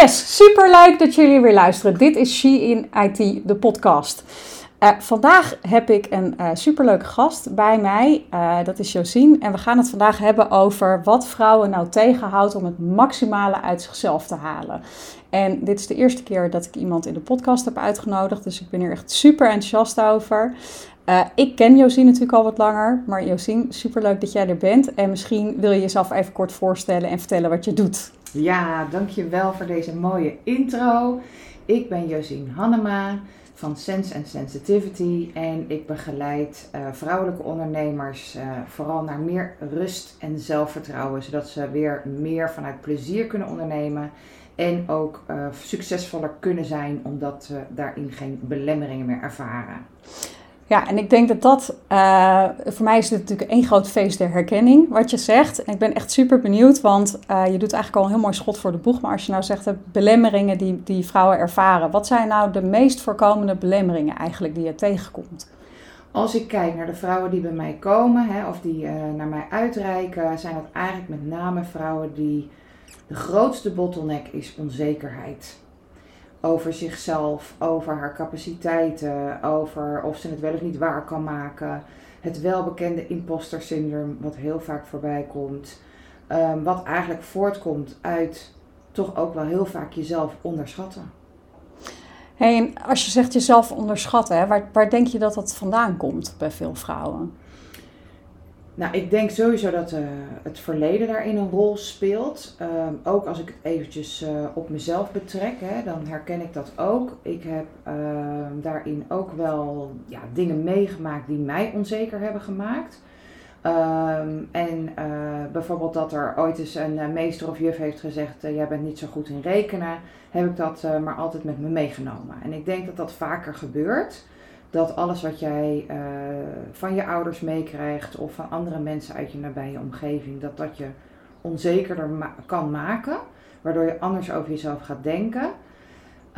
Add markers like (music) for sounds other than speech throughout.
Yes, super leuk dat jullie weer luisteren. Dit is She in IT, de podcast. Uh, vandaag heb ik een uh, superleuke gast bij mij. Uh, dat is Josien. En we gaan het vandaag hebben over wat vrouwen nou tegenhoudt om het maximale uit zichzelf te halen. En dit is de eerste keer dat ik iemand in de podcast heb uitgenodigd. Dus ik ben hier echt super enthousiast over. ik ken Josien natuurlijk al wat langer. Maar Josien, superleuk dat jij er bent. En misschien wil je jezelf even kort voorstellen en vertellen wat je doet. Ja, dankjewel voor deze mooie intro. Ik ben Josien Hannema van Sense and Sensitivity en ik begeleid uh, vrouwelijke ondernemers uh, vooral naar meer rust en zelfvertrouwen, zodat ze weer meer vanuit plezier kunnen ondernemen en ook uh, succesvoller kunnen zijn omdat ze daarin geen belemmeringen meer ervaren. Ja, en ik denk dat dat, uh, voor mij is dit natuurlijk één groot feest der herkenning, wat je zegt. En ik ben echt super benieuwd, want uh, je doet eigenlijk al een heel mooi schot voor de boeg. Maar als je nou zegt de belemmeringen die, die vrouwen ervaren, wat zijn nou de meest voorkomende belemmeringen eigenlijk die je tegenkomt? Als ik kijk naar de vrouwen die bij mij komen, hè, of die uh, naar mij uitreiken, zijn dat eigenlijk met name vrouwen die de grootste bottleneck is onzekerheid over zichzelf, over haar capaciteiten, over of ze het wel of niet waar kan maken. Het welbekende imposter syndroom, wat heel vaak voorbij komt. Um, wat eigenlijk voortkomt uit toch ook wel heel vaak jezelf onderschatten. Hey, en als je zegt jezelf onderschatten, waar, waar denk je dat dat vandaan komt bij veel vrouwen? Nou, ik denk sowieso dat uh, het verleden daarin een rol speelt. Um, ook als ik het eventjes uh, op mezelf betrek, hè, dan herken ik dat ook. Ik heb uh, daarin ook wel ja, dingen meegemaakt die mij onzeker hebben gemaakt. Um, en eh, bijvoorbeeld dat er ooit eens een meester of juf heeft gezegd: Jij bent niet zo goed in rekenen, heb ik dat maar altijd met me meegenomen. En ik denk dat dat vaker gebeurt dat alles wat jij uh, van je ouders meekrijgt of van andere mensen uit je nabije omgeving, dat dat je onzekerder kan maken, waardoor je anders over jezelf gaat denken.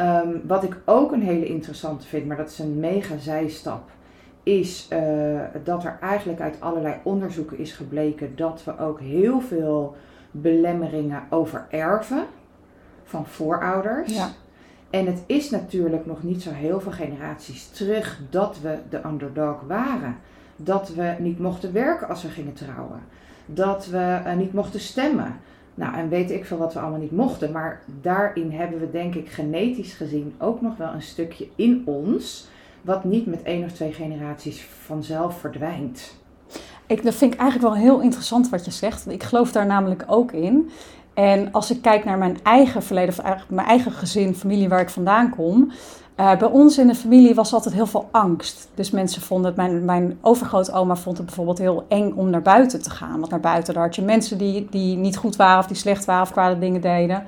Um, wat ik ook een hele interessante vind, maar dat is een mega zijstap, is uh, dat er eigenlijk uit allerlei onderzoeken is gebleken dat we ook heel veel belemmeringen overerven van voorouders. Ja. En het is natuurlijk nog niet zo heel veel generaties terug dat we de underdog waren. Dat we niet mochten werken als we gingen trouwen. Dat we uh, niet mochten stemmen. Nou, en weet ik veel wat we allemaal niet mochten. Maar daarin hebben we, denk ik, genetisch gezien ook nog wel een stukje in ons. Wat niet met één of twee generaties vanzelf verdwijnt. Ik, dat vind ik eigenlijk wel heel interessant wat je zegt. Ik geloof daar namelijk ook in. En als ik kijk naar mijn eigen verleden, of eigenlijk mijn eigen gezin, familie waar ik vandaan kom. Uh, bij ons in de familie was altijd heel veel angst. Dus mensen vonden het, mijn, mijn overgrootoma vond het bijvoorbeeld heel eng om naar buiten te gaan. Want naar buiten daar had je mensen die, die niet goed waren of die slecht waren of kwade dingen deden.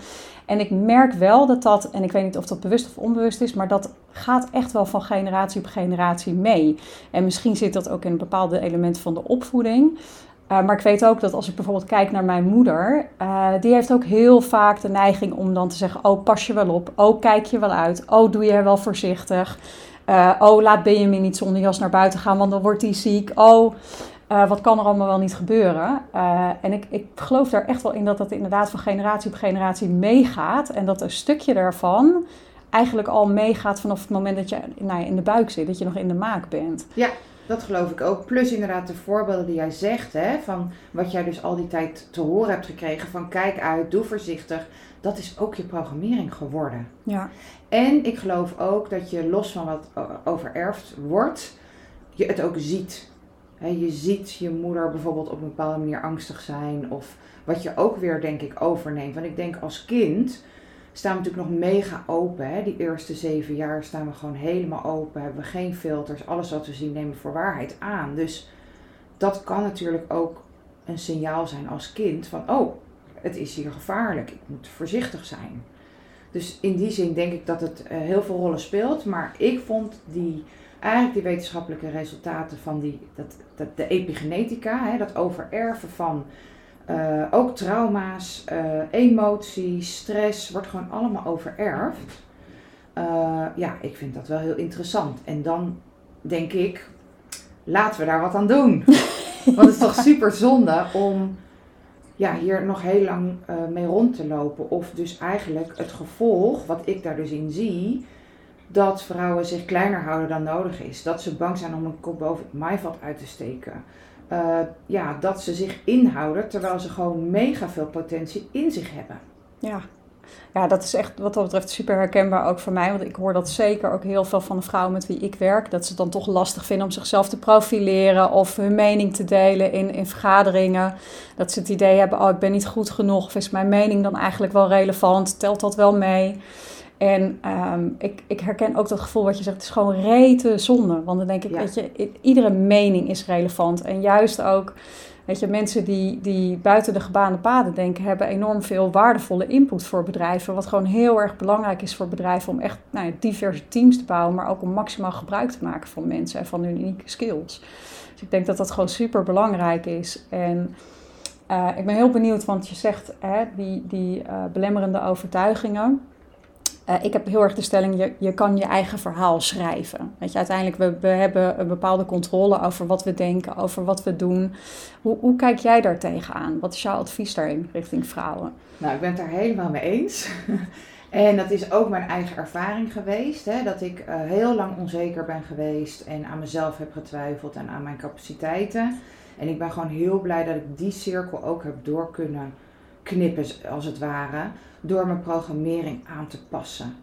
En ik merk wel dat dat, en ik weet niet of dat bewust of onbewust is, maar dat gaat echt wel van generatie op generatie mee. En misschien zit dat ook in bepaalde elementen van de opvoeding. Uh, maar ik weet ook dat als ik bijvoorbeeld kijk naar mijn moeder, uh, die heeft ook heel vaak de neiging om dan te zeggen: Oh, pas je wel op. Oh, kijk je wel uit. Oh, doe je wel voorzichtig. Uh, oh, laat Benjamin niet zonder jas naar buiten gaan, want dan wordt hij ziek. Oh, wat kan er allemaal wel niet gebeuren? en ik, ik geloof daar echt wel in dat dat inderdaad van generatie op generatie meegaat. En dat een stukje daarvan eigenlijk al meegaat vanaf het moment dat je nou in de buik zit, dat je nog in de maak bent. Ja, dat geloof ik ook. Plus inderdaad de voorbeelden die jij zegt, hè, van wat jij dus al die tijd te horen hebt gekregen van kijk uit, doe voorzichtig. Dat is ook je programmering geworden. Ja. En ik geloof ook dat je los van wat overerfd wordt, je het ook ziet. je ziet je moeder bijvoorbeeld op een bepaalde manier angstig zijn of wat je ook weer denk ik overneemt. Want ik denk als kind staan we natuurlijk nog mega open. Hè? Die eerste zeven jaar staan we gewoon helemaal open. Hebben we geen filters. Alles wat we zien nemen we voor waarheid aan. Dus dat kan natuurlijk ook een signaal zijn als kind van oh, het is hier gevaarlijk. Ik moet voorzichtig zijn. Dus in die zin denk ik dat het uh, heel veel rollen speelt. Maar ik vond die, eigenlijk die wetenschappelijke resultaten van die, dat, dat, de epigenetica, hè, dat overerven van uh, ook trauma's, uh, emoties, stress, wordt gewoon allemaal overerfd. Uh, ja, ik vind dat wel heel interessant. En dan denk ik, laten we daar wat aan doen. (laughs) Want het is toch super zonde om ja, hier nog heel lang mee rond te lopen. Of dus eigenlijk het gevolg, wat ik daar dus in zie, dat vrouwen zich kleiner houden dan nodig is. Dat ze bang zijn om een kop boven het maaiveld uit te steken. Uh, ja, dat ze zich inhouden terwijl ze gewoon mega veel potentie in zich hebben. Ja, ja, dat is echt wat dat betreft super herkenbaar ook voor mij. Want ik hoor dat zeker ook heel veel van de vrouwen met wie ik werk. Dat ze het dan toch lastig vinden om zichzelf te profileren of hun mening te delen in, in vergaderingen. Dat ze het idee hebben, oh ik ben niet goed genoeg. Of is mijn mening dan eigenlijk wel relevant? Telt dat wel mee? En ehm, ik, ik herken ook dat gevoel wat je zegt, het is gewoon rete zonde. Want dan denk ik, weet je, iedere mening is relevant. En juist ook Weet je, mensen die, die buiten de gebaande paden denken, hebben enorm veel waardevolle input voor bedrijven. Wat gewoon heel erg belangrijk is voor bedrijven om echt nou ja, diverse teams te bouwen, maar ook om maximaal gebruik te maken van mensen en van hun unieke skills. Dus ik denk dat dat gewoon super belangrijk is. En uh, ik ben heel benieuwd, want je zegt hè, die, die uh, belemmerende overtuigingen. Uh, ik heb heel erg de stelling, je, je kan je eigen verhaal schrijven. Weet je, uiteindelijk, we, we hebben een bepaalde controle over wat we denken, over wat we doen. Hoe, hoe kijk jij daar tegenaan? Wat is jouw advies daarin richting vrouwen? Nou, ik ben het daar helemaal mee eens. (laughs) en dat is ook mijn eigen ervaring geweest. Hè, dat ik uh, heel lang onzeker ben geweest en aan mezelf heb getwijfeld en aan mijn capaciteiten. En ik ben gewoon heel blij dat ik die cirkel ook heb door kunnen knippen, als het ware, door mijn programmering aan te passen.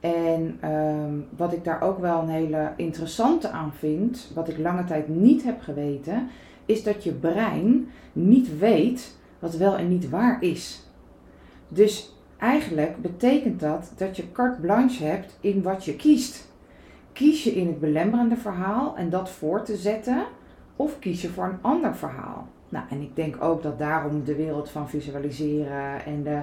En um, wat ik daar ook wel een hele interessante aan vind, wat ik lange tijd niet heb geweten, is dat je brein niet weet wat wel en niet waar is. Dus eigenlijk betekent dat dat je carte blanche hebt in wat je kiest. Kies je in het belemmerende verhaal en dat voor te zetten, of kies je voor een ander verhaal? Nou, en ik denk ook dat daarom de wereld van visualiseren en de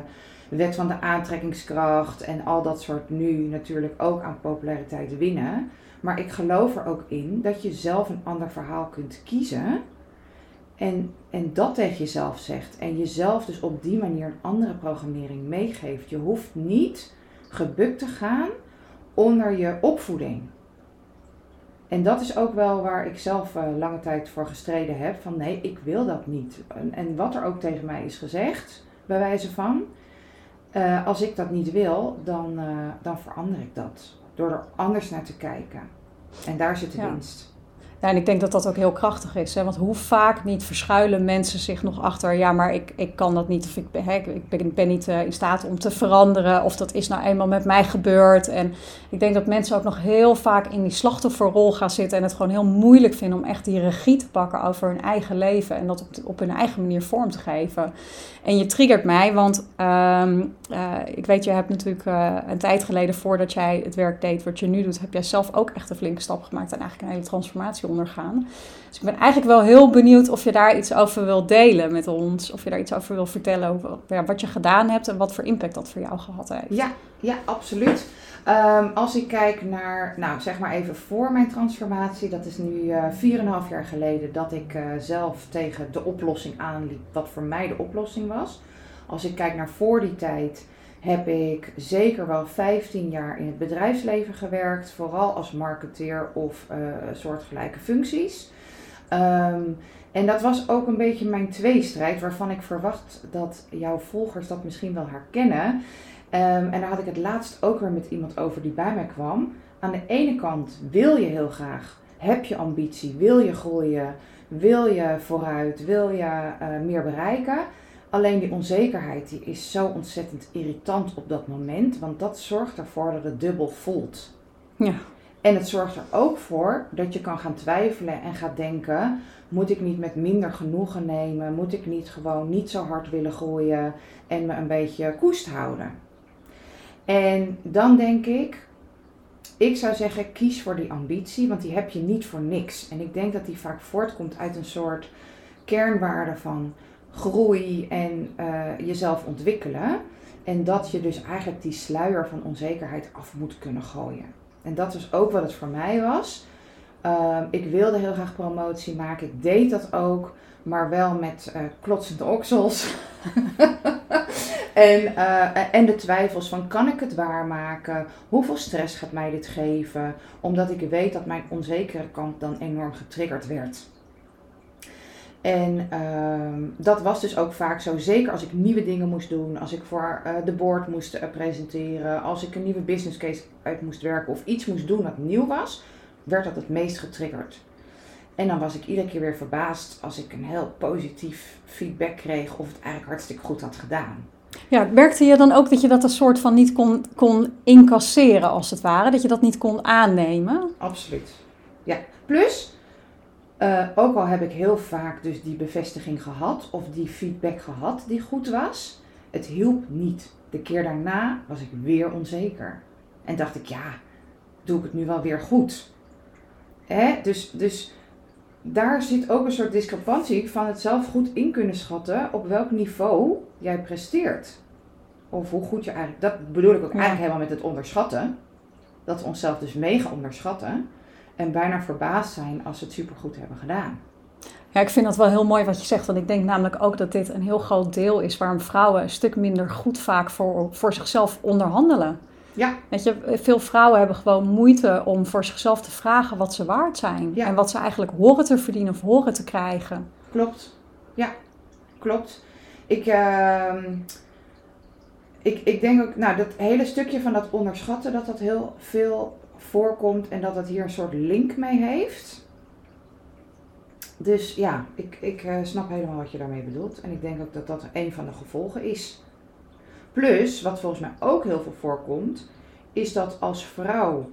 wet van de aantrekkingskracht en al dat soort nu natuurlijk ook aan populariteit winnen. Maar ik geloof er ook in dat je zelf een ander verhaal kunt kiezen. En, en dat tegen jezelf zegt. En jezelf dus op die manier een andere programmering meegeeft. Je hoeft niet gebukt te gaan onder je opvoeding. En dat is ook wel waar ik zelf uh, lange tijd voor gestreden heb. Van nee, ik wil dat niet. En, en wat er ook tegen mij is gezegd, bij wijze van. Uh, als ik dat niet wil, dan, uh, dan verander ik dat. Door er anders naar te kijken. En daar zit de ja. winst. Ja, en ik denk dat dat ook heel krachtig is. Hè? Want hoe vaak niet verschuilen mensen zich nog achter... ja, maar ik, ik kan dat niet of ik, hè, ik ben, ben niet uh, in staat om te veranderen... of dat is nou eenmaal met mij gebeurd. En ik denk dat mensen ook nog heel vaak in die slachtofferrol gaan zitten... en het gewoon heel moeilijk vinden om echt die regie te pakken over hun eigen leven... en dat op, op hun eigen manier vorm te geven. En je triggert mij, want um, uh, ik weet, je hebt natuurlijk uh, een tijd geleden... voordat jij het werk deed wat je nu doet... heb jij zelf ook echt een flinke stap gemaakt... en eigenlijk een hele transformatie Dus ik ben eigenlijk wel heel benieuwd of je daar iets over wil delen met ons. Of je daar iets over wil vertellen over wat je gedaan hebt en wat voor impact dat voor jou gehad heeft. Ja, ja absoluut. Um, als ik kijk naar, nou zeg maar even voor mijn transformatie, dat is nu uh, eh, 4,5 jaar geleden dat ik uh, zelf tegen de oplossing aanliep, wat voor mij de oplossing was. Als ik kijk naar voor die tijd, heb ik zeker wel 15 jaar in het bedrijfsleven gewerkt, vooral als marketeer of uh, soortgelijke functies. Um, en dat was ook een beetje mijn tweestrijd, waarvan ik verwacht dat jouw volgers dat misschien wel herkennen. Um, en daar had ik het laatst ook weer met iemand over die bij mij kwam. Aan de ene kant wil je heel graag, heb je ambitie, wil je groeien, wil je vooruit, wil je uh, meer bereiken. Alleen die onzekerheid die is zo ontzettend irritant op dat moment, want dat zorgt ervoor dat het dubbel voelt. Ja. En het zorgt er ook voor dat je kan gaan twijfelen en gaat denken: moet ik niet met minder genoegen nemen? Moet ik niet gewoon niet zo hard willen groeien en me een beetje koest houden? En dan denk ik, ik zou zeggen, kies voor die ambitie, want die heb je niet voor niks. En ik denk dat die vaak voortkomt uit een soort kernwaarde van groei en uh, jezelf ontwikkelen. En dat je dus eigenlijk die sluier van onzekerheid af moet kunnen gooien. En dat was ook wat het voor mij was. Uh, ik wilde heel graag promotie maken. Ik deed dat ook, maar wel met uh, klotsende oksels. (laughs) en, uh, en de twijfels van kan ik het waarmaken? Hoeveel stress gaat mij dit geven? Omdat ik weet dat mijn onzekere kant dan enorm getriggerd werd. En ehm, dat was dus ook vaak zo, zeker als ik nieuwe dingen moest doen, als ik voor eh, de board moest eh, presenteren, als ik een nieuwe business case uit moest werken of iets moest doen wat nieuw was, werd dat het meest getriggerd. En dan was ik iedere keer weer verbaasd als ik een heel positief feedback kreeg of het eigenlijk hartstikke goed had gedaan. Ja, merkte je dan ook dat je dat een soort van niet kon, kon incasseren als het ware? Dat je dat niet kon aannemen? Absoluut. Ja, plus, uh, ook al heb ik heel vaak dus die bevestiging gehad of die feedback gehad die goed was, het hielp niet. De keer daarna was ik weer onzeker. En dacht ik, ja, doe ik het nu wel weer goed? Hè? Dus, dus daar zit ook een soort discrepantie van het zelf goed in kunnen schatten op welk niveau jij presteert. Of hoe goed je eigenlijk, dat bedoel ik ook eigenlijk helemaal met het onderschatten. Dat we onszelf dus mega onderschatten en bijna verbaasd zijn als we het supergoed hebben gedaan. Ja, ik vind dat wel heel mooi wat je zegt. Want ik denk namelijk ook dat dit een heel groot deel is waarom vrouwen een stuk minder goed vaak voor, voor zichzelf onderhandelen. Ja. Weet je, veel vrouwen hebben gewoon moeite om voor zichzelf te vragen wat ze waard zijn. En wat ze eigenlijk horen te verdienen of horen te krijgen. Klopt. Ja, klopt. Ik, uh, ik, ik denk ook, nou, dat hele stukje van dat onderschatten, dat dat heel veel voorkomt en dat het hier een soort link mee heeft. Dus ja, ik, ik uh, snap helemaal wat je daarmee bedoelt. En ik denk ook dat dat een van de gevolgen is. Plus, wat volgens mij ook heel veel voorkomt, is dat als vrouw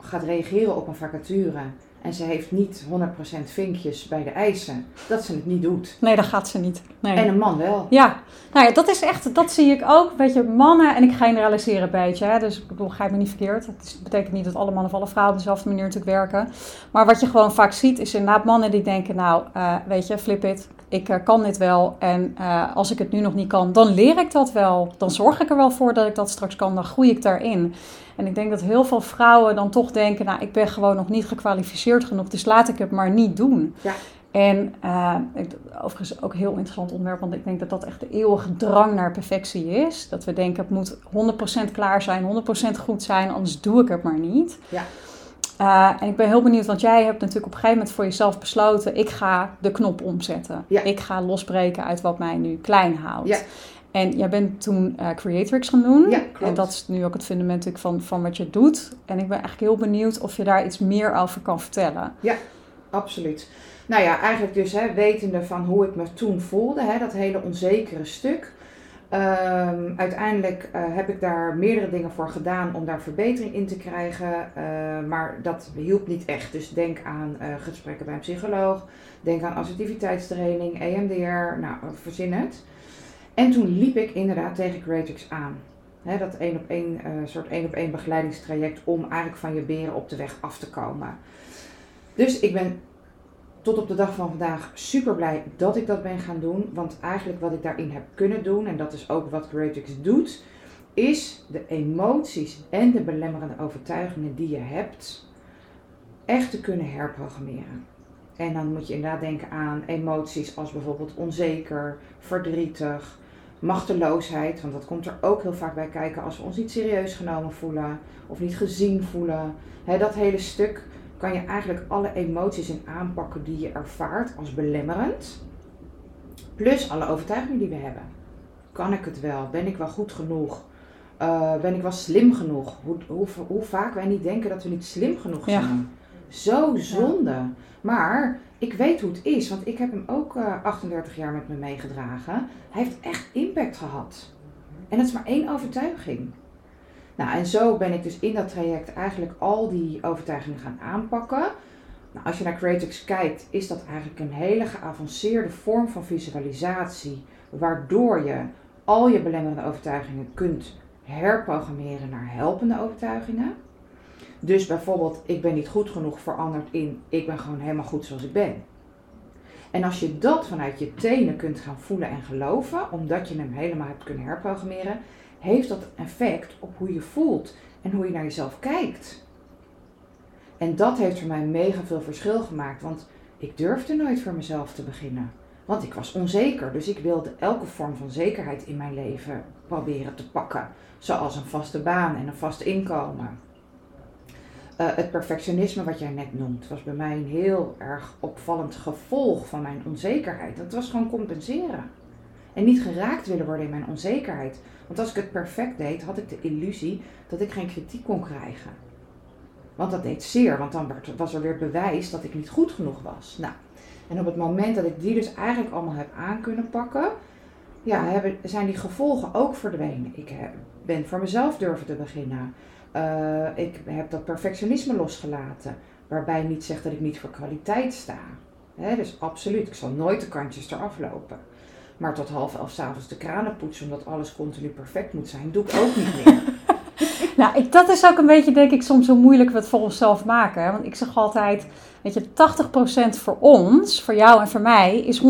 gaat reageren op een vacature en ze heeft niet 100% vinkjes bij de eisen, dat ze het niet doet. Nee, dat gaat ze niet. Nee. En een man wel. Ja, nou ja, dat is echt, dat zie ik ook. Weet je, mannen, en ik generaliseer een beetje, hè, dus ik bedoel, ga me niet verkeerd. Het betekent niet dat alle mannen of alle vrouwen op dezelfde manier natuurlijk werken. Maar wat je gewoon vaak ziet, is inderdaad mannen die denken, nou, uh, weet je, flip it, ik uh, kan dit wel. En uh, als ik het nu nog niet kan, dan leer ik dat wel. Dan zorg ik er wel voor dat ik dat straks kan, dan groei ik daarin. En ik denk dat heel veel vrouwen dan toch denken, nou, ik ben gewoon nog niet gekwalificeerd genoeg, dus laat ik het maar niet doen. Ja. En uh, overigens ook een heel interessant onderwerp, want ik denk dat dat echt de eeuwige drang naar perfectie is. Dat we denken, het moet 100% klaar zijn, 100% goed zijn, anders doe ik het maar niet. Ja. Uh, en ik ben heel benieuwd, want jij hebt natuurlijk op een gegeven moment voor jezelf besloten: ik ga de knop omzetten. Ja. Ik ga losbreken uit wat mij nu klein houdt. Ja. En jij bent toen uh, Creatrix gaan doen. Ja, klopt. En dat is nu ook het fundament van, van wat je doet. En ik ben eigenlijk heel benieuwd of je daar iets meer over kan vertellen. Ja, absoluut. Nou ja, eigenlijk dus hè, wetende van hoe ik me toen voelde, hè, dat hele onzekere stuk. Um, uiteindelijk uh, heb ik daar meerdere dingen voor gedaan om daar verbetering in te krijgen. Uh, maar dat hielp niet echt. Dus denk aan uh, gesprekken bij een psycholoog. Denk aan assertiviteitstraining, EMDR. Nou, verzin het. En toen liep ik inderdaad tegen Creatrix aan. Dat één op één, soort één op één begeleidingstraject om eigenlijk van je beren op de weg af te komen. Dus ik ben tot op de dag van vandaag super blij dat ik dat ben gaan doen. Want eigenlijk wat ik daarin heb kunnen doen, en dat is ook wat Creatrix doet, is de emoties en de belemmerende overtuigingen die je hebt, echt te kunnen herprogrammeren. En dan moet je inderdaad denken aan emoties als bijvoorbeeld onzeker, verdrietig, machteloosheid. Want dat komt er ook heel vaak bij kijken als we ons niet serieus genomen voelen of niet gezien voelen. He, dat hele stuk kan je eigenlijk alle emoties in aanpakken die je ervaart als belemmerend. Plus alle overtuigingen die we hebben. Kan ik het wel? Ben ik wel goed genoeg? Uh, ben ik wel slim genoeg? Hoe, hoe, hoe, vaak wij niet denken dat we niet slim genoeg zijn. Ja. Zo zonde. Maar ik weet hoe het is, want ik heb hem ook uh, 38 jaar met me meegedragen. Hij heeft echt impact gehad. En het is maar één overtuiging. Nou, en zo ben ik dus in dat traject eigenlijk al die overtuigingen gaan aanpakken. Nou, als je naar Creatix kijkt, is dat eigenlijk een hele geavanceerde vorm van visualisatie, waardoor je al je belemmerende overtuigingen kunt herprogrammeren naar helpende overtuigingen. Dus bijvoorbeeld, ik ben niet goed genoeg veranderd in, ik ben gewoon helemaal goed zoals ik ben. En als je dat vanuit je tenen kunt gaan voelen en geloven, omdat je hem helemaal hebt kunnen herprogrammeren, heeft dat effect op hoe je voelt en hoe je naar jezelf kijkt. En dat heeft voor mij mega veel verschil gemaakt, want ik durfde nooit voor mezelf te beginnen. Want ik was onzeker, dus ik wilde elke vorm van zekerheid in mijn leven proberen te pakken. Zoals een vaste baan en een vast inkomen. Eh, het perfectionisme wat jij net noemt, was bij mij een heel erg opvallend gevolg van mijn onzekerheid. Dat was gewoon compenseren. En niet geraakt willen worden in mijn onzekerheid. Want als ik het perfect deed, had ik de illusie dat ik geen kritiek kon krijgen. Want dat deed zeer, want dan was er weer bewijs dat ik niet goed genoeg was. Nou, en op het moment dat ik die dus eigenlijk allemaal heb aan kunnen pakken, ja, hebben, zijn die gevolgen ook verdwenen. Ik heb, ben voor mezelf durven te beginnen. Uh, ik heb dat perfectionisme losgelaten. Waarbij niet zegt dat ik niet voor kwaliteit sta. Dus absoluut, ik zal nooit de kantjes eraf lopen. Maar tot half elf s'avonds de kranen poetsen omdat alles continu perfect moet zijn, doe ik ook niet meer. (laughs) nou, ik, dat is ook een beetje, denk ik, soms zo moeilijk we het voor onszelf maken. Want ik zeg altijd, weet je, 80% voor ons, voor jou en voor mij, is 120%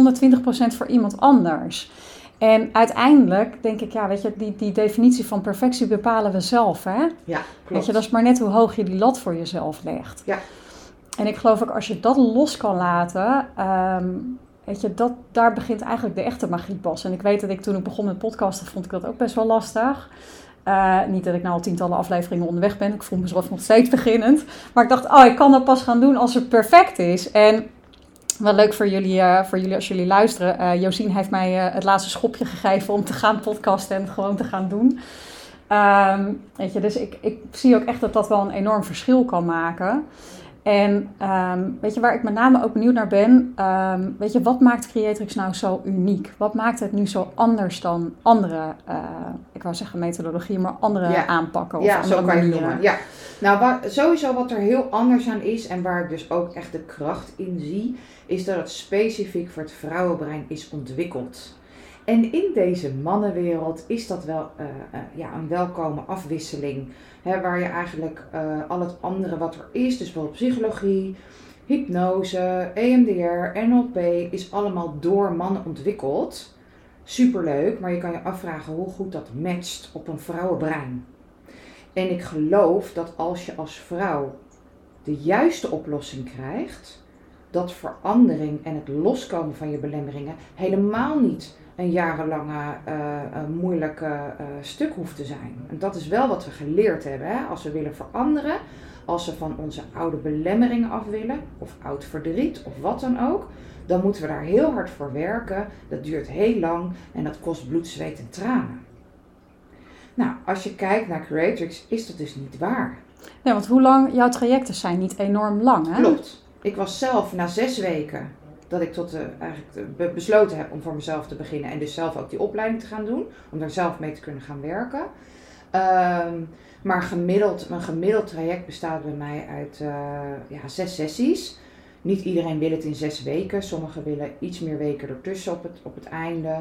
voor iemand anders. En uiteindelijk denk ik, ja, weet je, die, die definitie van perfectie bepalen we zelf, hè? Ja, klopt. Weet je, dat is maar net hoe hoog je die lat voor jezelf legt. Ja. En ik geloof ook als je dat los kan laten, ehm, weet je, dat, daar begint eigenlijk de echte magie pas. En ik weet dat ik toen ik begon met podcasten, vond ik dat ook best wel lastig. Uh, niet dat ik nou al tientallen afleveringen onderweg ben. Ik voel mezelf nog steeds beginnend. Maar ik dacht, oh, ik kan dat pas gaan doen als het perfect is. En wel leuk voor jullie, uh, voor jullie als jullie luisteren. Uh, Josien heeft mij het laatste schopje gegeven om te gaan podcasten en gewoon te gaan doen. Um, weet je, dus ik, ik zie ook echt dat dat wel een enorm verschil kan maken. En um, weet je waar ik met name ook benieuwd naar ben? Um, weet je, wat maakt Creatrix nou zo uniek? Wat maakt het nu zo anders dan andere, uh, ik wou zeggen methodologieën, maar andere ja. aanpakken? Of ja, andere zo kan je het manieren? noemen. Ja. Nou, wat, sowieso wat er heel anders aan is en waar ik dus ook echt de kracht in zie, is dat het specifiek voor het vrouwenbrein is ontwikkeld. En in deze mannenwereld is dat wel uh, uh, ja, een welkome afwisseling. Hè, waar je eigenlijk uh, al het andere wat er is, dus bijvoorbeeld psychologie, hypnose, EMDR, NLP, is allemaal door mannen ontwikkeld. Superleuk, maar je kan je afvragen hoe goed dat matcht op een vrouwenbrein. En ik geloof dat als je als vrouw de juiste oplossing krijgt, dat verandering en het loskomen van je belemmeringen helemaal niet een jarenlange uh, een moeilijke uh, stuk hoeft te zijn. En dat is wel wat we geleerd hebben. Hè? Als we willen veranderen, als we van onze oude belemmeringen af willen, of oud verdriet, of wat dan ook, dan moeten we daar heel hard voor werken. Dat duurt heel lang en dat kost bloed, zweet en tranen. Nou, als je kijkt naar Creatrix, is dat dus niet waar. Ja, want hoe lang, jouw trajecten zijn niet enorm lang, hè? Klopt. Ik was zelf na zes weken dat ik tot de, eigenlijk be besloten heb om voor mezelf te beginnen en dus zelf ook die opleiding te gaan doen, om daar zelf mee te kunnen gaan werken. Um, maar gemiddeld, een gemiddeld traject bestaat bij mij uit uh, ja, zes sessies. Niet iedereen wil het in zes weken, sommigen willen iets meer weken ertussen op het, op het einde.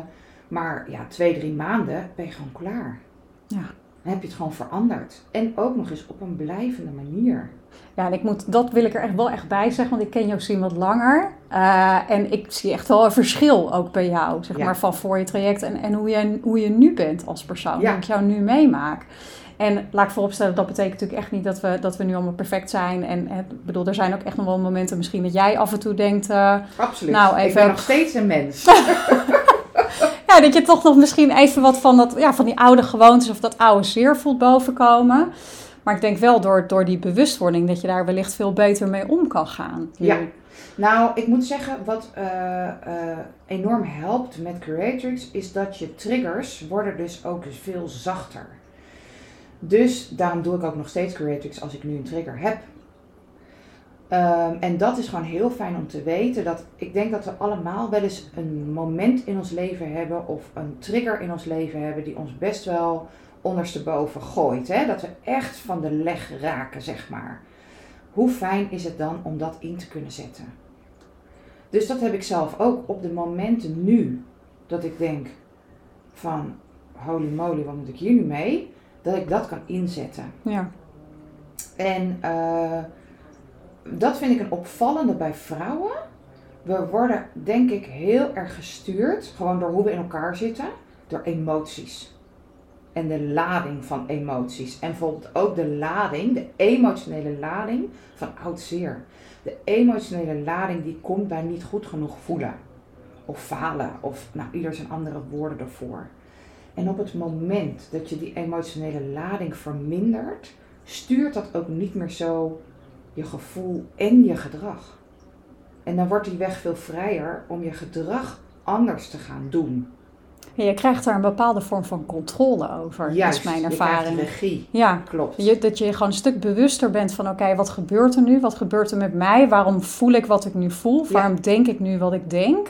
Maar ja, twee, drie maanden ben je gewoon klaar. Ja. Dan heb je het gewoon veranderd. En ook nog eens op een blijvende manier. Ja, en ik moet, dat wil ik er echt wel echt bij zeggen, want ik ken Josien wat langer. Uh, en ik zie echt wel een verschil ook bij jou, zeg Ja. maar, van voor je traject en, en hoe, je, hoe je nu bent als persoon. Ja. Hoe ik jou nu meemaak. En laat ik vooropstellen, dat betekent natuurlijk echt niet dat we, dat we nu allemaal perfect zijn. En ik bedoel, er zijn ook echt nog wel momenten misschien dat jij af en toe denkt... Uh, Absoluut. Nou, Ik even- ben nog steeds een mens. (laughs) ja, dat je toch nog misschien even wat van, dat, ja, van die oude gewoontes of dat oude zeer voelt bovenkomen. Maar ik denk wel door, door die bewustwording dat je daar wellicht veel beter mee om kan gaan. Ja. Nou, ik moet zeggen, wat eh, eh, enorm helpt met Creatrix is dat je triggers worden dus ook veel zachter. Dus daarom doe ik ook nog steeds Creatrix als ik nu een trigger heb. Ehm, en dat is gewoon heel fijn om te weten. Dat ik denk dat we allemaal wel eens een moment in ons leven hebben of een trigger in ons leven hebben die ons best wel ondersteboven gooit. Hè? Dat we echt van de leg raken, zeg maar. Hoe fijn is het dan om dat in te kunnen zetten? Dus dat heb ik zelf ook op de momenten nu dat ik denk van holy moly, wat moet ik hier nu mee? Dat ik dat kan inzetten. Ja. En eh, dat vind ik een opvallende bij vrouwen. We worden denk ik heel erg gestuurd, gewoon door hoe we in elkaar zitten, door emoties. En de lading van emoties. En bijvoorbeeld ook de lading, de emotionele lading van oud zeer. De emotionele lading die komt bij niet goed genoeg voelen. Of falen. Of nou, ieder zijn andere woorden ervoor. En op het moment dat je die emotionele lading vermindert, stuurt dat ook niet meer zo je gevoel en je gedrag. En dan wordt die weg veel vrijer om je gedrag anders te gaan doen. Je krijgt daar een bepaalde vorm van controle over, Juist, is mijn je ervaring. krijgt regie. Ja, Klopt. je, dat je gewoon een stuk bewuster bent van oké, wat gebeurt er nu? Wat gebeurt er met mij? Waarom voel ik wat ik nu voel? Ja. Waarom denk ik nu wat ik denk?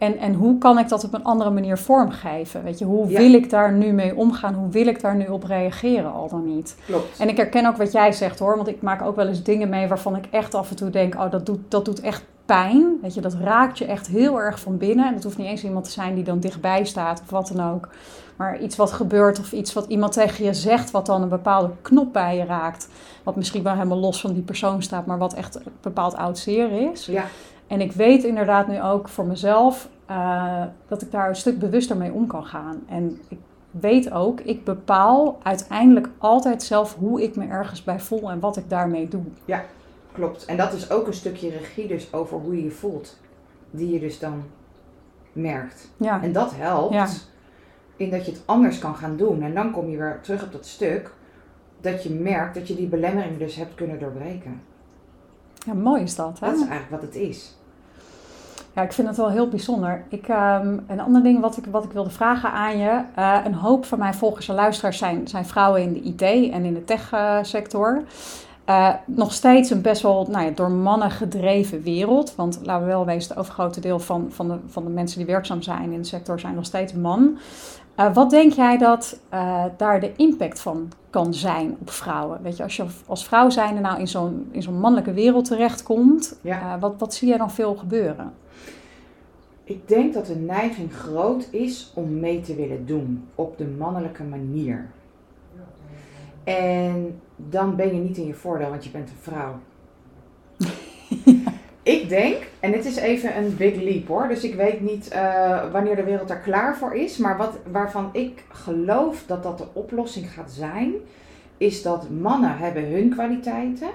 En, en hoe kan ik dat op een andere manier vormgeven? Weet je, hoe Ja. wil ik daar nu mee omgaan? Hoe wil ik daar nu op reageren al dan niet? Klopt. En ik herken ook wat jij zegt hoor, want ik maak ook wel eens dingen mee waarvan ik echt af en toe denk, oh dat doet, dat doet echt pijn. Weet je, dat raakt je echt heel erg van binnen. En het hoeft niet eens iemand te zijn die dan dichtbij staat of wat dan ook. Maar iets wat gebeurt of iets wat iemand tegen je zegt, wat dan een bepaalde knop bij je raakt. Wat misschien wel helemaal los van die persoon staat, maar wat echt een bepaald oud zeer is. Ja, En ik weet inderdaad nu ook voor mezelf eh, dat ik daar een stuk bewuster mee om kan gaan. En ik weet ook, ik bepaal uiteindelijk altijd zelf hoe ik me ergens bij voel en wat ik daarmee doe. klopt. En dat is ook een stukje regie dus over hoe je je voelt. Die je dus dan merkt. Ja, En dat helpt Ja. in dat je het anders kan gaan doen. En dan kom je weer terug op dat stuk dat je merkt dat je die belemmering dus hebt kunnen doorbreken. ja mooi is dat. Hè? Dat is eigenlijk wat het is. Ja, ik vind het wel heel bijzonder. Ik, ehm, een ander ding wat ik, wat ik wilde vragen aan je. eh, een hoop van mijn volgers en luisteraars zijn, zijn vrouwen in de IT en in de techsector. Eh nog steeds een best wel nou ja, door mannen gedreven wereld. Want laten we wel wezen, het overgrote deel van, van, de, van de mensen die werkzaam zijn in de sector zijn nog steeds man. Eh, wat denk jij dat eh, daar de impact van kan zijn op vrouwen? Weet je, als je als vrouw zijnde nou in zo'n, in zo'n mannelijke wereld terechtkomt, Ja. eh, wat, wat zie jij dan veel gebeuren? Ik denk dat de neiging groot is om mee te willen doen op de mannelijke manier. En dan ben je niet in je voordeel, want je bent een vrouw. (laughs) Ik denk, en dit is even een big leap hoor, dus ik weet niet eh, wanneer de wereld daar klaar voor is, maar wat, waarvan ik geloof dat dat de oplossing gaat zijn, is dat mannen hebben hun kwaliteiten.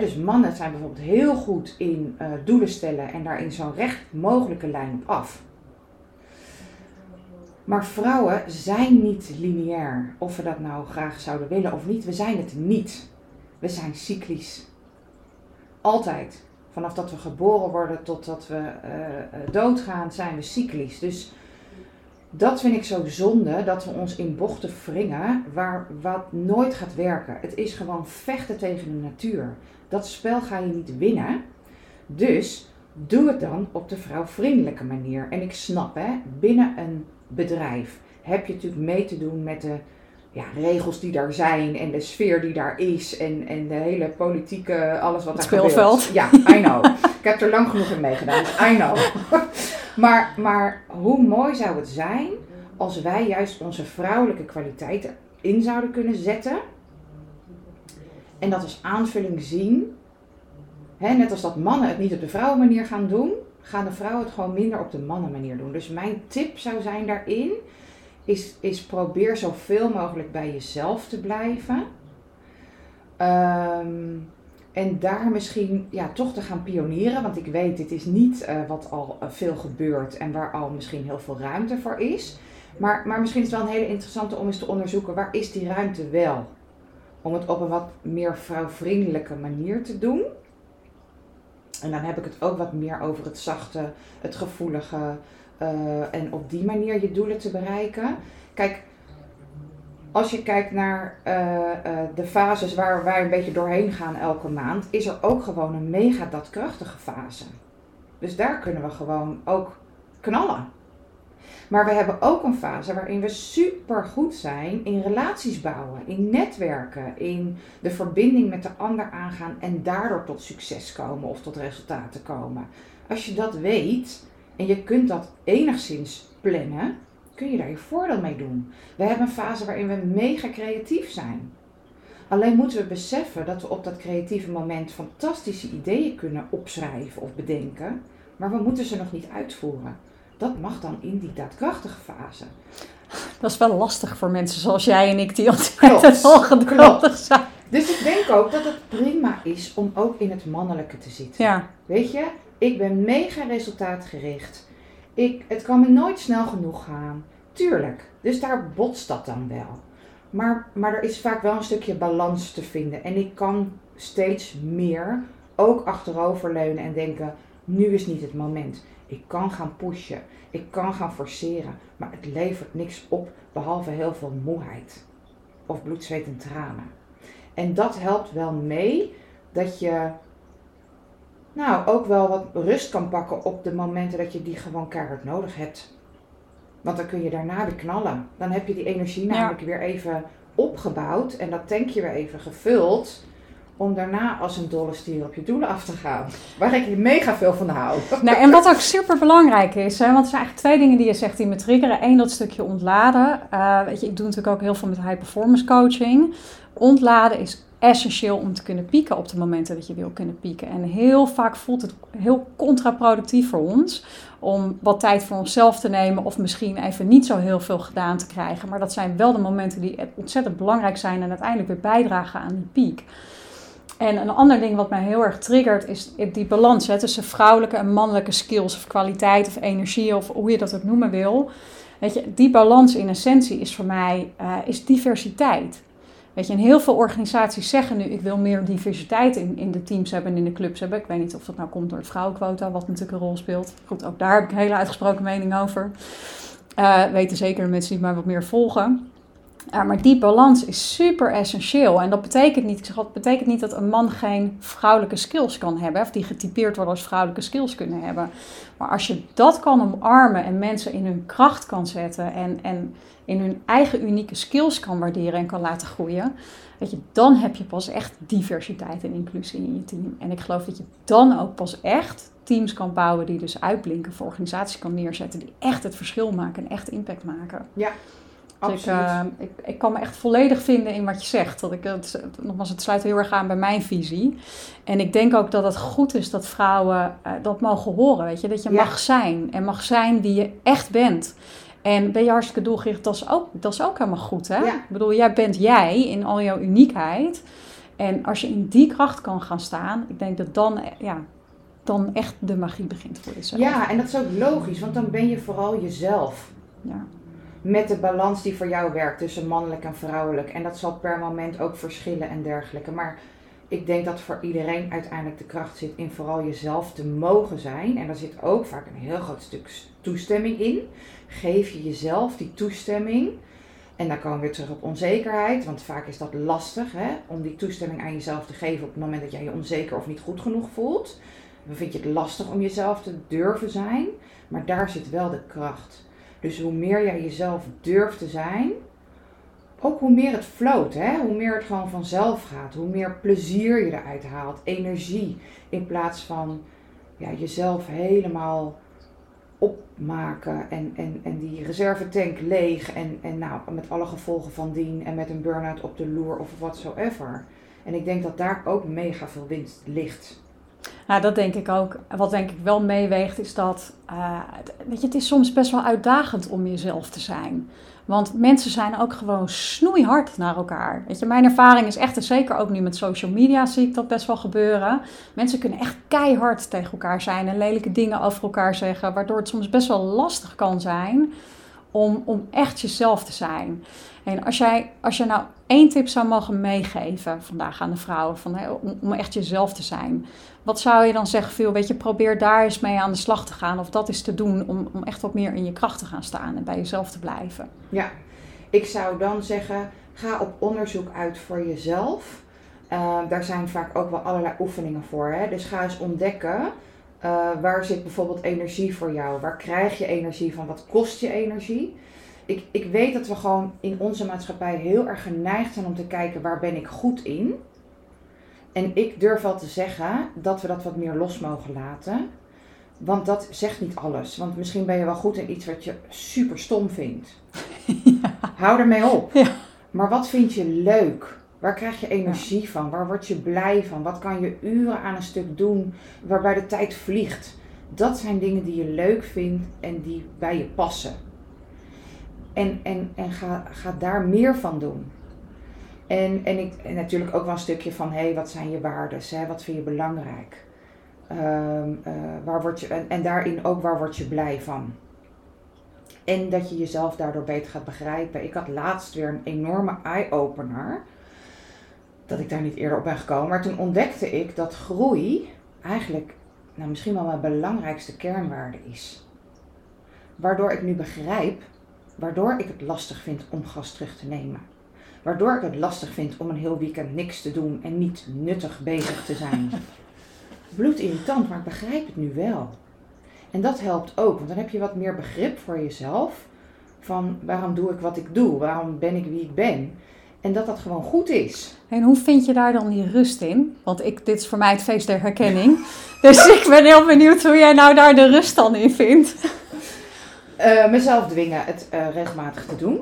Dus mannen zijn bijvoorbeeld heel goed in eh, doelen stellen en daar in zo'n recht mogelijke lijn op af. Maar vrouwen zijn niet lineair. Of we dat nou graag zouden willen of niet, we zijn het niet. We zijn cyclisch. Altijd. Vanaf dat we geboren worden totdat we eh, eh, doodgaan, zijn we cyclisch. Dus dat vind ik zo zonde, dat we ons in bochten wringen waar wat nooit gaat werken. Het is gewoon vechten tegen de natuur. Dat spel ga je niet winnen. Dus doe het dan op de vrouwvriendelijke manier. En ik snap, hè, binnen een bedrijf heb je natuurlijk mee te doen met de ja, regels die daar zijn en de sfeer die daar is en, en de hele politieke, alles wat Het daar speelveld. gebeurt. Ja, I know. (laughs) ik heb er lang genoeg in meegedaan, dus I know. (laughs) maar, maar hoe mooi zou het zijn als wij juist onze vrouwelijke kwaliteiten in zouden kunnen zetten en dat als aanvulling zien. Net als dat mannen het niet op de vrouwenmanier gaan doen, gaan de vrouwen het gewoon minder op de mannenmanier doen. Dus mijn tip zou zijn daarin, is, is probeer zoveel mogelijk bij jezelf te blijven. Ehm, en daar misschien ja, toch te gaan pionieren, want ik weet, dit is niet eh, wat al eh, veel gebeurt en waar al misschien heel veel ruimte voor is. Maar, maar misschien is het wel een hele interessante om eens te onderzoeken, waar is die ruimte wel? Om het op een wat meer vrouwvriendelijke manier te doen. En dan heb ik het ook wat meer over het zachte, het gevoelige. eh, en op die manier je doelen te bereiken. Kijk, als je kijkt naar eh, eh, de fases waar wij een beetje doorheen gaan elke maand, is er ook gewoon een mega datkrachtige fase. Dus daar kunnen we gewoon ook knallen. Maar we hebben ook een fase waarin we super goed zijn in relaties bouwen, in netwerken, in de verbinding met de ander aangaan en daardoor tot succes komen of tot resultaten komen. Als je dat weet en je kunt dat enigszins plannen, kun je daar je voordeel mee doen. We hebben een fase waarin we mega creatief zijn. Alleen moeten we beseffen dat we op dat creatieve moment fantastische ideeën kunnen opschrijven of bedenken, maar we moeten ze nog niet uitvoeren. Dat mag dan in die daadkrachtige fase. Dat is wel lastig voor mensen zoals jij en ik die altijd (laughs) Klopt, (laughs) al geduldig zijn. Dus ik denk ook dat het prima is om ook in het mannelijke te zitten. Ja, Weet je, ik ben mega resultaatgericht. Ik, het kan me nooit snel genoeg gaan. Tuurlijk, dus daar botst dat dan wel. Maar, maar er is vaak wel een stukje balans te vinden. En ik kan steeds meer ook achteroverleunen en denken: nu is niet het moment. Ik kan gaan pushen, ik kan gaan forceren, maar het levert niks op behalve heel veel moeheid of bloed, zweet en tranen. En dat helpt wel mee dat je nou ook wel wat rust kan pakken op de momenten dat je die gewoon keihard nodig hebt. Want dan kun je daarna weer knallen. Dan heb je die energie namelijk weer even opgebouwd en dat tankje weer even gevuld. Om daarna als een dolle stier op je doelen af te gaan. Waar ik mega veel van hou. (laughs) Nou, en wat ook super belangrijk is, hè, want er zijn eigenlijk twee dingen die je zegt die me triggeren. Eén, dat stukje ontladen. Uh, weet je, ik doe natuurlijk ook heel veel met high performance coaching. Ontladen is essentieel om te kunnen pieken op de momenten dat je wil kunnen pieken. En heel vaak voelt het heel contraproductief voor ons om wat tijd voor onszelf te nemen of misschien even niet zo heel veel gedaan te krijgen. Maar dat zijn wel de momenten die ontzettend belangrijk zijn en uiteindelijk weer bijdragen aan die piek. En een ander ding wat mij heel erg triggert is die balans hè, tussen vrouwelijke en mannelijke skills of kwaliteit of energie of hoe je dat ook noemen wil. Weet je, die balans in essentie is voor mij uh, is diversiteit. Weet je, en heel veel organisaties zeggen nu: ik wil meer diversiteit in, in de teams hebben en in de clubs hebben. Ik weet niet of dat nou komt door het vrouwenquota, wat natuurlijk een rol speelt. Goed, ook daar heb ik een hele uitgesproken mening over. Uh, weten zeker de mensen die mij wat meer volgen. Uh, maar die balans is super essentieel. En dat betekent niet, dat betekent niet dat een man geen vrouwelijke skills kan hebben. Of die getypeerd worden als vrouwelijke skills kunnen hebben. Maar als je dat kan omarmen en mensen in hun kracht kan zetten. En, en in hun eigen unieke skills kan waarderen en kan laten groeien, weet je, dan heb je pas echt diversiteit en inclusie in je team. En ik geloof dat je dan ook pas echt teams kan bouwen die dus uitblinken, voor organisaties kan neerzetten die echt het verschil maken en echt impact maken. Ja. Dus ik, uh, ik, ik, kan me echt volledig vinden in wat je zegt. Dat ik, het, nogmaals, het sluit heel erg aan bij mijn visie. En ik denk ook dat het goed is dat vrouwen uh, dat mogen horen. Weet je? Dat je mag zijn en mag zijn wie je echt bent. En ben je hartstikke doelgericht, dat is ook, dat is ook helemaal goed. Hè? Ik bedoel, jij bent jij in al jouw uniekheid. En als je in die kracht kan gaan staan, ik denk dat dan, ja, dan echt de magie begint voor jezelf. Ja, en dat is ook logisch, want dan ben je vooral jezelf. Ja. Met de balans die voor jou werkt tussen mannelijk en vrouwelijk. En dat zal per moment ook verschillen en dergelijke. Maar ik denk dat voor iedereen uiteindelijk de kracht zit in vooral jezelf te mogen zijn. En daar zit ook vaak een heel groot stuk toestemming in. Geef je jezelf die toestemming. En dan komen we weer terug op onzekerheid, want vaak is dat lastig hè, om die toestemming aan jezelf te geven op het moment dat jij je onzeker of niet goed genoeg voelt. Dan vind je het lastig om jezelf te durven zijn, maar daar zit wel de kracht. Dus hoe meer jij jezelf durft te zijn, ook hoe meer het floot, hè? hoe meer het gewoon vanzelf gaat, hoe meer plezier je eruit haalt, energie, in plaats van ja, jezelf helemaal opmaken en, en, en die reservetank leeg en, en nou, met alle gevolgen van dien en met een burn-out op de loer of whatsoever. En ik denk dat daar ook mega veel winst ligt. Nou, dat denk ik ook. Wat denk ik wel meeweegt is dat, uh, weet je, het is soms best wel uitdagend om jezelf te zijn. Want mensen zijn ook gewoon snoeihard naar elkaar. Weet je, mijn ervaring is echt, en zeker ook nu met social media zie ik dat best wel gebeuren. Mensen kunnen echt keihard tegen elkaar zijn en lelijke dingen over elkaar zeggen, waardoor het soms best wel lastig kan zijn om, om echt jezelf te zijn. En als jij, als je nou één tip zou mogen meegeven vandaag aan de vrouwen, van, om, echt jezelf te zijn. Wat zou je dan zeggen, veel, weet je, probeer daar eens mee aan de slag te gaan. Of dat is te doen om, om echt wat meer in je kracht te gaan staan en bij jezelf te blijven. Ja, ik zou dan zeggen, ga op onderzoek uit voor jezelf. Uh, daar zijn vaak ook wel allerlei oefeningen voor. Hè? Dus ga eens ontdekken, uh, waar zit bijvoorbeeld energie voor jou? Waar krijg je energie van? Wat kost je energie? Ik, ik weet dat we gewoon in onze maatschappij heel erg geneigd zijn om te kijken waar ben ik goed in. En ik durf wel te zeggen dat we dat wat meer los mogen laten. Want dat zegt niet alles. Want misschien ben je wel goed in iets wat je super stom vindt. (laughs) Ja. Hou ermee op. Ja. Maar wat vind je leuk? Waar krijg je energie van? Waar word je blij van? Wat kan je uren aan een stuk doen waarbij de tijd vliegt? Dat zijn dingen die je leuk vindt en die bij je passen. En, en, en ga, ga daar meer van doen. En, en, ik, en natuurlijk ook wel een stukje van, hé, hey, wat zijn je waarden? Wat vind je belangrijk? Um, uh, waar word je, en, en daarin ook, waar word je blij van? En dat je jezelf daardoor beter gaat begrijpen. Ik had laatst weer een enorme eye-opener dat ik daar niet eerder op ben gekomen. Maar toen ontdekte ik dat groei eigenlijk nou, misschien wel mijn belangrijkste kernwaarde is. Waardoor ik nu begrijp, waardoor ik het lastig vind om gas terug te nemen. Waardoor ik het lastig vind om een heel weekend niks te doen en niet nuttig bezig te zijn. (laughs) Bloedirritant, maar ik begrijp het nu wel. En dat helpt ook, want dan heb je wat meer begrip voor jezelf. Van waarom doe ik wat ik doe? Waarom ben ik wie ik ben? En dat dat gewoon goed is. En hoe vind je daar dan die rust in? Want ik, dit is voor mij het feest der herkenning. (laughs) dus ik ben heel benieuwd hoe jij nou daar de rust dan in vindt. Uh, (laughs) mezelf dwingen het uh, regelmatig te doen.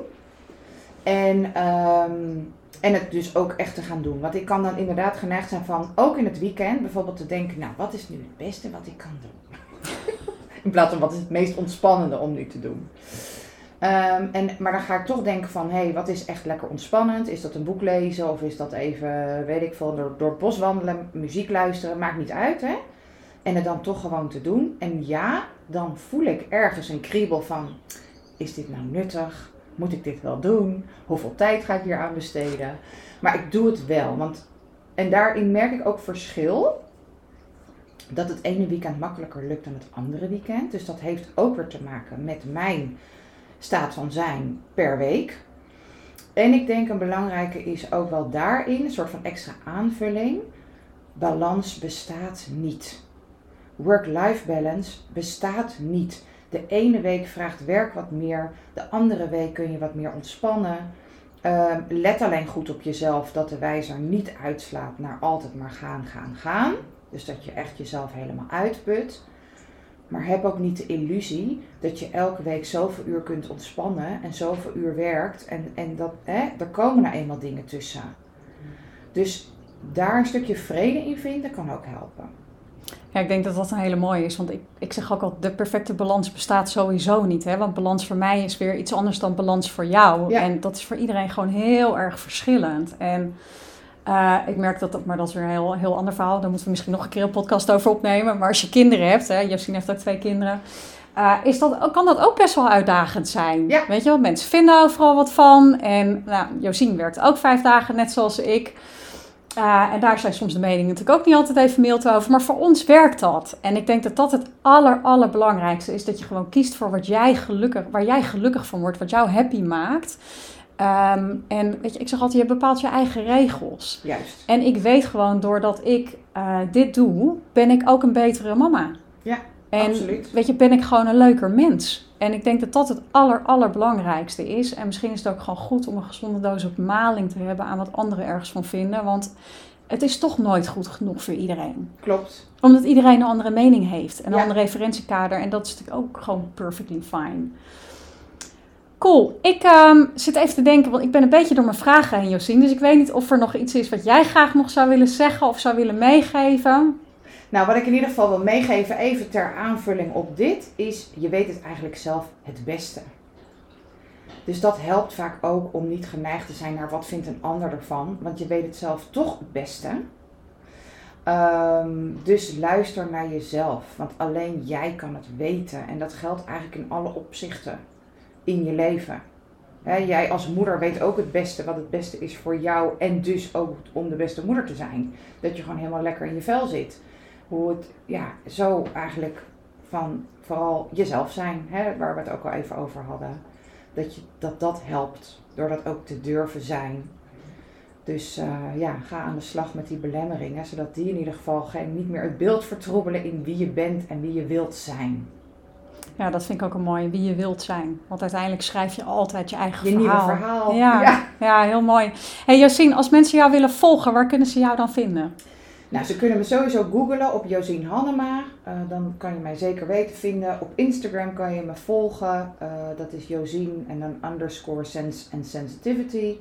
En, um, en het dus ook echt te gaan doen. Want ik kan dan inderdaad geneigd zijn van, ook in het weekend, bijvoorbeeld te denken, nou wat is nu het beste wat ik kan doen? (laughs) in plaats van wat is het meest ontspannende om nu te doen. Um, en, maar dan ga ik toch denken van, hé, hey, wat is echt lekker ontspannend? Is dat een boek lezen of is dat even, weet ik veel, door, door het bos wandelen, muziek luisteren, maakt niet uit, hè? En het dan toch gewoon te doen. En ja, dan voel ik ergens een kriebel van, is dit nou nuttig? Moet ik dit wel doen? Hoeveel tijd ga ik hier aan besteden? Maar ik doe het wel, want, en daarin merk ik ook verschil. Dat het ene weekend makkelijker lukt dan het andere weekend. Dus dat heeft ook weer te maken met mijn staat van zijn per week. En ik denk een belangrijke is ook wel daarin, een soort van extra aanvulling. Balans bestaat niet. Work-life balance bestaat niet. De ene week vraagt werk wat meer, de andere week kun je wat meer ontspannen. Uh, let alleen goed op jezelf dat de wijzer niet uitslaat naar altijd maar gaan, gaan, gaan. Dus dat je echt jezelf helemaal uitput. Maar heb ook niet de illusie dat je elke week zoveel uur kunt ontspannen en zoveel uur werkt. En, en dat, hè, er komen nou eenmaal dingen tussen. Dus daar een stukje vrede in vinden kan ook helpen. Ja, ik denk dat dat een hele mooie is. Want ik, ik zeg ook al, de perfecte balans bestaat sowieso niet. Hè? Want balans voor mij is weer iets anders dan balans voor jou. En dat is voor iedereen gewoon heel erg verschillend. En uh, ik merk dat, dat, maar dat is weer een heel, heel ander verhaal. Daar moeten we misschien nog een keer een podcast over opnemen. Maar als je kinderen hebt, hè, heeft ook twee kinderen. Uh, is dat, kan dat ook best wel uitdagend zijn. Ja. Weet je wel, mensen vinden overal wat van. En nou, Josien werkt ook vijf dagen, net zoals ik. Uh, en daar zijn soms de meningen natuurlijk ook niet altijd even mild over. Maar voor ons werkt dat. En ik denk dat dat het aller, allerbelangrijkste is. Dat je gewoon kiest voor wat jij gelukkig, waar jij gelukkig van wordt. Wat jou happy maakt. Um, en weet je, ik zeg altijd, je bepaalt je eigen regels. Juist. En ik weet gewoon, doordat ik uh, dit doe, ben ik ook een betere mama. Ja, en, absoluut. weet je, ben ik gewoon een leuker mens. En ik denk dat dat het aller, allerbelangrijkste is. En misschien is het ook gewoon goed om een gezonde doos op maling te hebben aan wat anderen ergens van vinden. Want het is toch nooit goed genoeg voor iedereen. Klopt. Omdat iedereen een andere mening heeft. Een ja. ander referentiekader. En dat is natuurlijk ook gewoon perfectly fine. Cool. Ik um, zit even te denken, want ik ben een beetje door mijn vragen heen, Josien. Dus ik weet niet of er nog iets is wat jij graag nog zou willen zeggen of zou willen meegeven. Nou, wat ik in ieder geval wil meegeven, even ter aanvulling op dit, is je weet het eigenlijk zelf het beste. Dus dat helpt vaak ook om niet geneigd te zijn naar wat vindt een ander ervan, want je weet het zelf toch het beste. Um, dus luister naar jezelf, want alleen jij kan het weten. En dat geldt eigenlijk in alle opzichten in je leven. Jij als moeder weet ook het beste wat het beste is voor jou en dus ook om de beste moeder te zijn. Dat je gewoon helemaal lekker in je vel zit. Hoe het, ja, zo eigenlijk van vooral jezelf zijn, waar we het ook al even over hadden. Dat, je, dat dat helpt, door dat ook te durven zijn. Dus uh, ja, ga aan de slag met die belemmeringen, zodat die in ieder geval geen, niet meer het beeld vertroebelen in wie je bent en wie je wilt zijn. Ja, dat vind ik ook een mooie, wie je wilt zijn. Want uiteindelijk schrijf je altijd je eigen je verhaal. nieuwe verhaal. Ja, ja. ja heel mooi. hey Josien, als mensen jou willen volgen, waar kunnen ze jou dan vinden? Nou, ze kunnen me sowieso googlen op Josien Hannema. Uh, dan kan je mij zeker weten vinden. Op Instagram kan je me volgen. Uh, dat is Josien en dan underscore sense and sensitivity.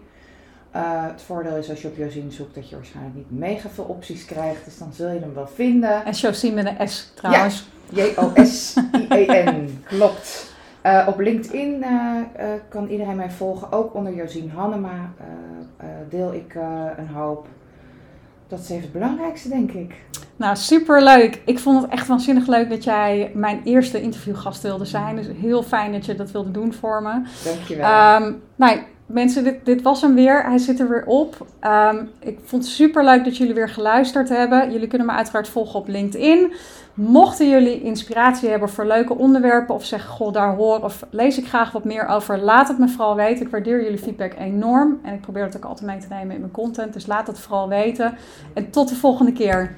Uh, het voordeel is als je op Josien zoekt dat je waarschijnlijk niet mega veel opties krijgt. Dus dan zul je hem wel vinden. En Josien met een S trouwens. Ja, J-O-S-I-E-N. Klopt. Uh, op LinkedIn uh, uh, kan iedereen mij volgen. Ook onder Josien Hannema deel ik een hoop. Dat is even het belangrijkste, denk ik. Nou, superleuk. Ik vond het echt waanzinnig leuk dat jij mijn eerste interviewgast wilde zijn. Dus heel fijn dat je dat wilde doen voor me. Dankjewel. Um, nou, mensen, dit, dit was hem weer. Hij zit er weer op. Ehm, ik vond het super leuk dat jullie weer geluisterd hebben. Jullie kunnen me uiteraard volgen op LinkedIn. Mochten jullie inspiratie hebben voor leuke onderwerpen of zeggen, goh, daar hoor of lees ik graag wat meer over, laat het me vooral weten. Ik waardeer jullie feedback enorm en ik probeer het ook altijd mee te nemen in mijn content. Dus laat het vooral weten. En tot de volgende keer.